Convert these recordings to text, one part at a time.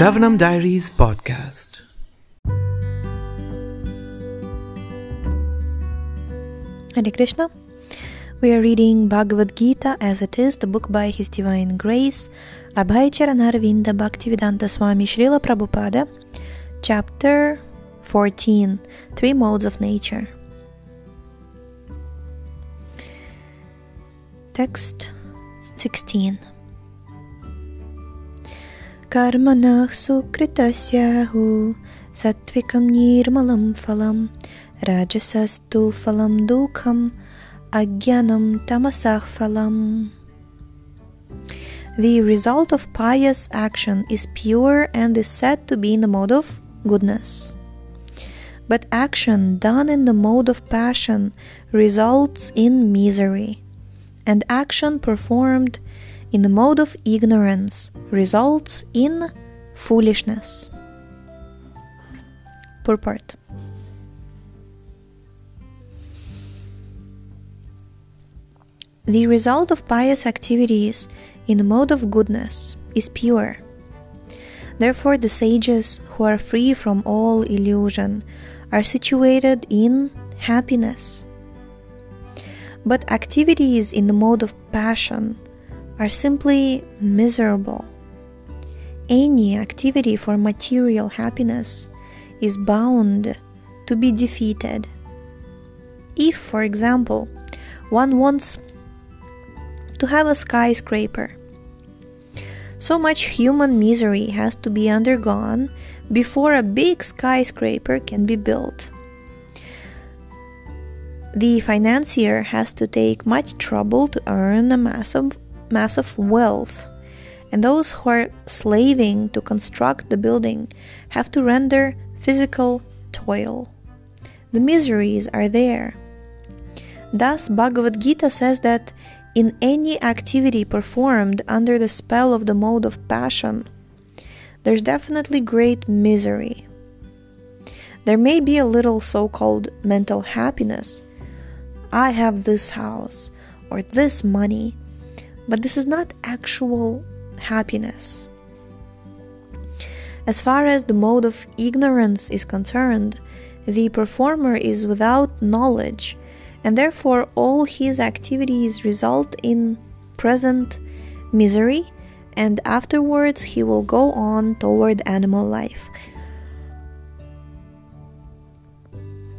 Shravanam Diaries podcast. Hare Krishna. We are reading Bhagavad Gita as it is, the book by His Divine Grace, Abhay Charanarvinda Bhaktivedanta Swami Srila Prabhupada, chapter 14 Three Modes of Nature. Text 16 कर्मणः सुकृतस्याहु सात्विकं निर्मलं फलं राजसस्तु फलं दुःखम् अज्ञानं तमसः फलम् The result of pious action is pure and is said to be in the mode of goodness. But action done in the mode of passion results in misery, and action performed in the mode of ignorance results in foolishness. Purport The result of pious activities in the mode of goodness is pure. Therefore, the sages who are free from all illusion are situated in happiness. But activities in the mode of passion are simply miserable. Any activity for material happiness is bound to be defeated. If, for example, one wants to have a skyscraper, so much human misery has to be undergone before a big skyscraper can be built. The financier has to take much trouble to earn a massive massive wealth, and those who are slaving to construct the building have to render physical toil. The miseries are there. Thus, Bhagavad Gita says that in any activity performed under the spell of the mode of passion, there's definitely great misery. There may be a little so called mental happiness. I have this house or this money but this is not actual happiness. As far as the mode of ignorance is concerned, the performer is without knowledge, and therefore all his activities result in present misery, and afterwards he will go on toward animal life.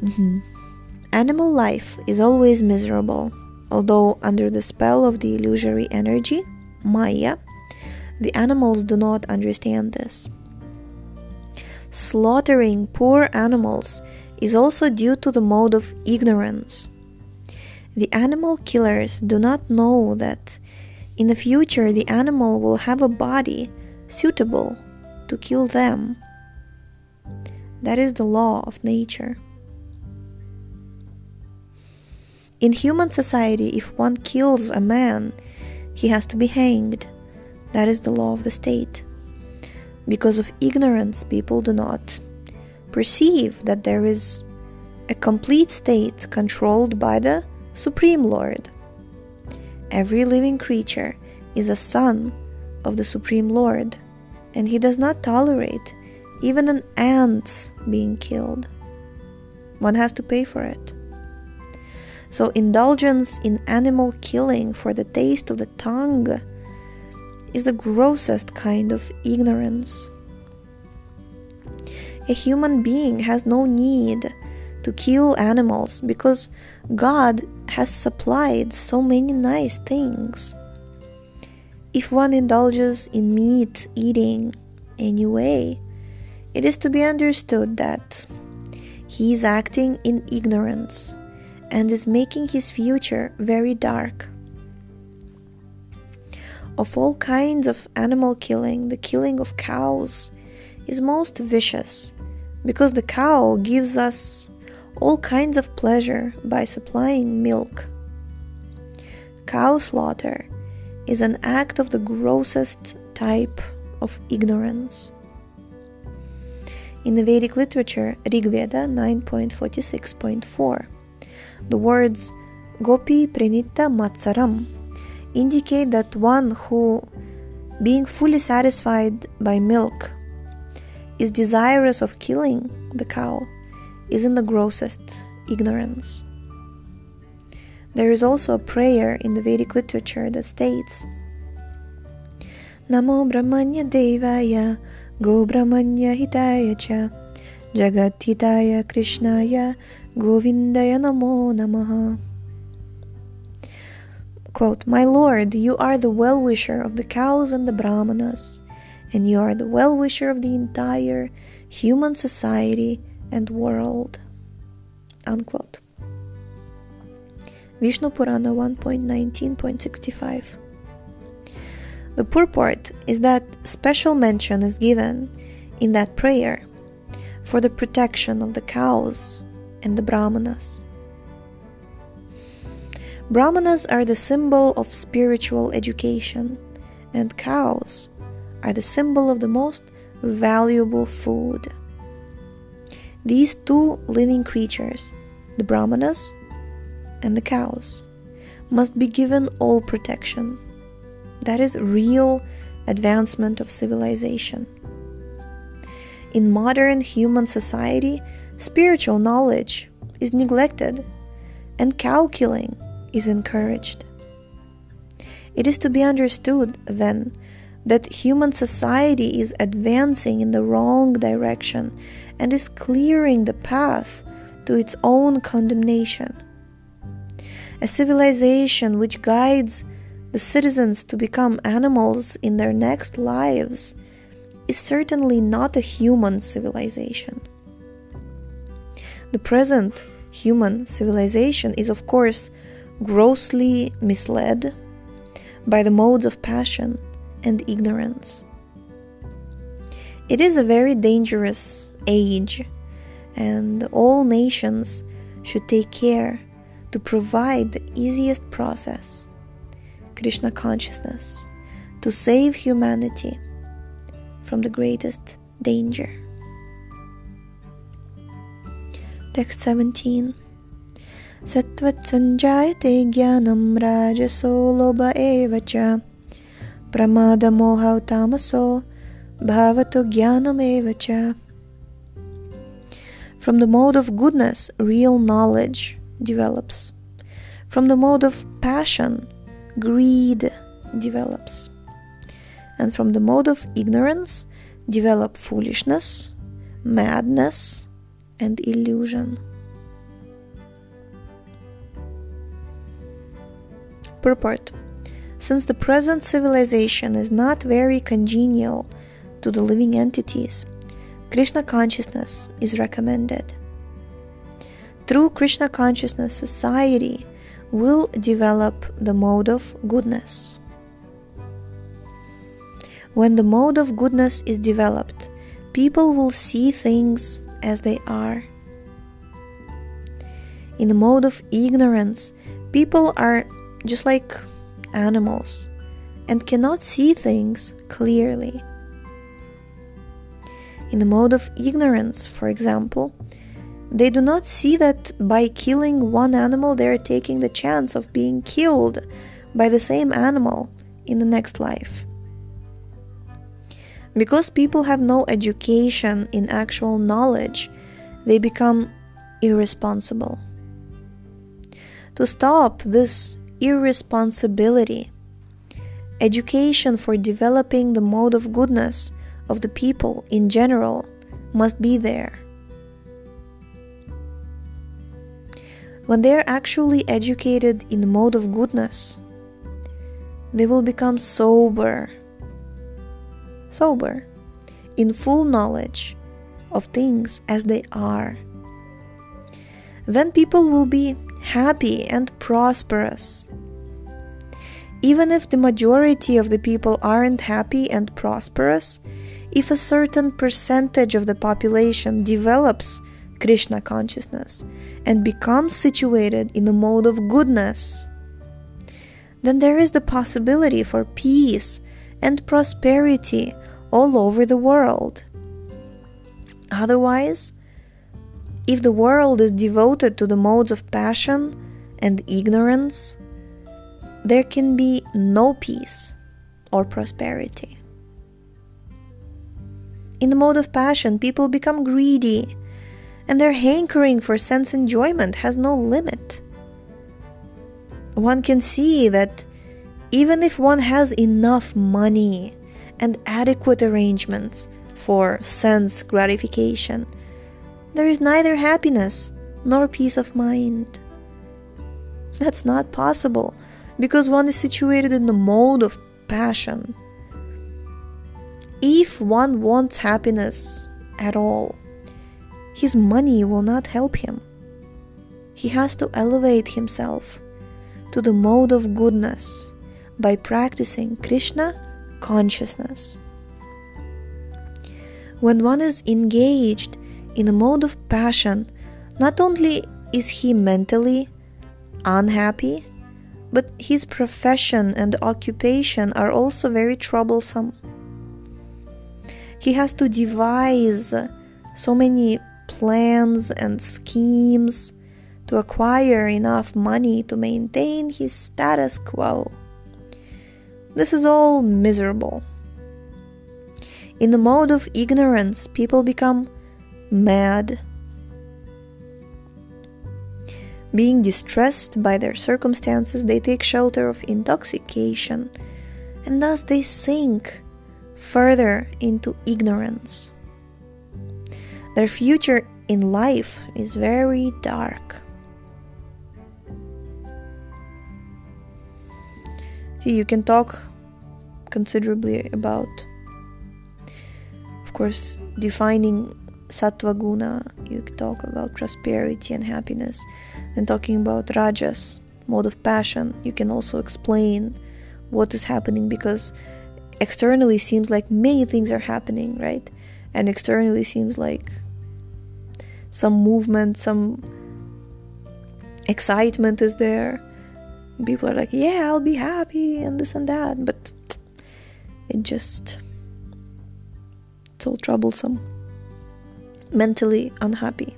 Mm-hmm. Animal life is always miserable Although under the spell of the illusory energy, Maya, the animals do not understand this. Slaughtering poor animals is also due to the mode of ignorance. The animal killers do not know that in the future the animal will have a body suitable to kill them. That is the law of nature. In human society, if one kills a man, he has to be hanged. That is the law of the state. Because of ignorance, people do not perceive that there is a complete state controlled by the Supreme Lord. Every living creature is a son of the Supreme Lord, and he does not tolerate even an ant being killed. One has to pay for it. So, indulgence in animal killing for the taste of the tongue is the grossest kind of ignorance. A human being has no need to kill animals because God has supplied so many nice things. If one indulges in meat eating anyway, it is to be understood that he is acting in ignorance and is making his future very dark. Of all kinds of animal killing, the killing of cows is most vicious because the cow gives us all kinds of pleasure by supplying milk. Cow slaughter is an act of the grossest type of ignorance. In the Vedic literature, Rigveda 9.46.4 the words Gopi Pranita Matsaram indicate that one who, being fully satisfied by milk, is desirous of killing the cow is in the grossest ignorance. There is also a prayer in the Vedic literature that states Namo Brahmanya Devaya Go Brahmanya Hitaya Cha Jagat Hitaya Krishnaya Govindaya Namo Namaha. Quote, My Lord, you are the well wisher of the cows and the brahmanas, and you are the well wisher of the entire human society and world. Unquote. Vishnu Purana 1.19.65. The purport is that special mention is given in that prayer for the protection of the cows and the brahmanas. Brahmanas are the symbol of spiritual education, and cows are the symbol of the most valuable food. These two living creatures, the brahmanas and the cows, must be given all protection. That is real advancement of civilization. In modern human society, spiritual knowledge is neglected and cow killing is encouraged. It is to be understood, then, that human society is advancing in the wrong direction and is clearing the path to its own condemnation. A civilization which guides the citizens to become animals in their next lives is certainly not a human civilization. The present human civilization is, of course, grossly misled by the modes of passion and ignorance. It is a very dangerous age, and all nations should take care to provide the easiest process, Krishna consciousness, to save humanity from the greatest danger. Text 17. Sattvat-sanjayate jnanam rajaso lobha eva Pramada pramadamohau tamaso bhavato jnanam eva cha. From the mode of goodness, real knowledge develops. From the mode of passion, greed develops. And from the mode of ignorance, develop foolishness, madness, and illusion. Purport Since the present civilization is not very congenial to the living entities, Krishna consciousness is recommended. Through Krishna consciousness, society will develop the mode of goodness. When the mode of goodness is developed, people will see things as they are. In the mode of ignorance, people are just like animals and cannot see things clearly. In the mode of ignorance, for example, they do not see that by killing one animal they are taking the chance of being killed by the same animal in the next life. Because people have no education in actual knowledge, they become irresponsible. To stop this irresponsibility, education for developing the mode of goodness of the people in general must be there. When they are actually educated in the mode of goodness, they will become sober, sober, in full knowledge of things as they are. Then people will be happy and prosperous. Even if the majority of the people aren't happy and prosperous, if a certain percentage of the population develops Krishna consciousness and becomes situated in the mode of goodness, then there is the possibility for peace and prosperity all over the world. Otherwise, if the world is devoted to the modes of passion and ignorance, there can be no peace or prosperity. In the mode of passion, people become greedy, and their hankering for sense enjoyment has no limit. One can see that even if one has enough money and adequate arrangements for sense gratification, there is neither happiness nor peace of mind. That's not possible because one is situated in the mode of passion. If one wants happiness at all, his money will not help him. He has to elevate himself to the mode of goodness by practicing Krishna consciousness. When one is engaged in a mode of passion, not only is he mentally unhappy, but his profession and occupation are also very troublesome. He has to devise so many plans and schemes to acquire enough money to maintain his status quo. This is all miserable. In the mode of ignorance, people become mad. Being distressed by their circumstances, they take shelter of intoxication, and thus they sink further into ignorance. Their future in life is very dark. See, you can talk considerably about, of course, defining sattva guna, you talk about prosperity and happiness, and talking about rajas, mode of passion, you can also explain what is happening because externally seems like many things are happening, right? And externally seems like some movement, some excitement is there. People are like, yeah, I'll be happy and this and that, but it just it's all troublesome. Mentally unhappy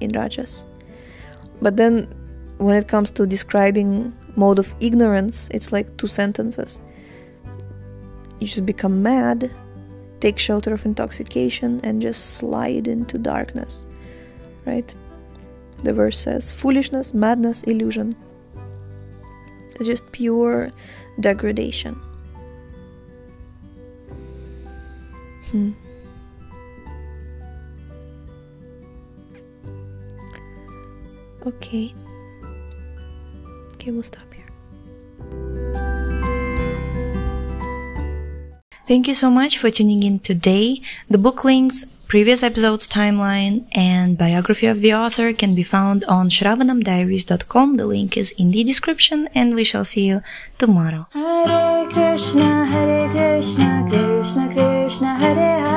in Rajas. But then when it comes to describing mode of ignorance, it's like two sentences. You just become mad, take shelter of intoxication, and just slide into darkness. Right? The verse says foolishness, madness, illusion. Just pure degradation. Hmm. Okay. Okay, we'll stop here. Thank you so much for tuning in today. The book links, previous episodes timeline, and biography of the author can be found on shravanamdiaries.com. The link is in the description, and we shall see you tomorrow. Hare Krishna, Hare Krishna, Krishna Krishna.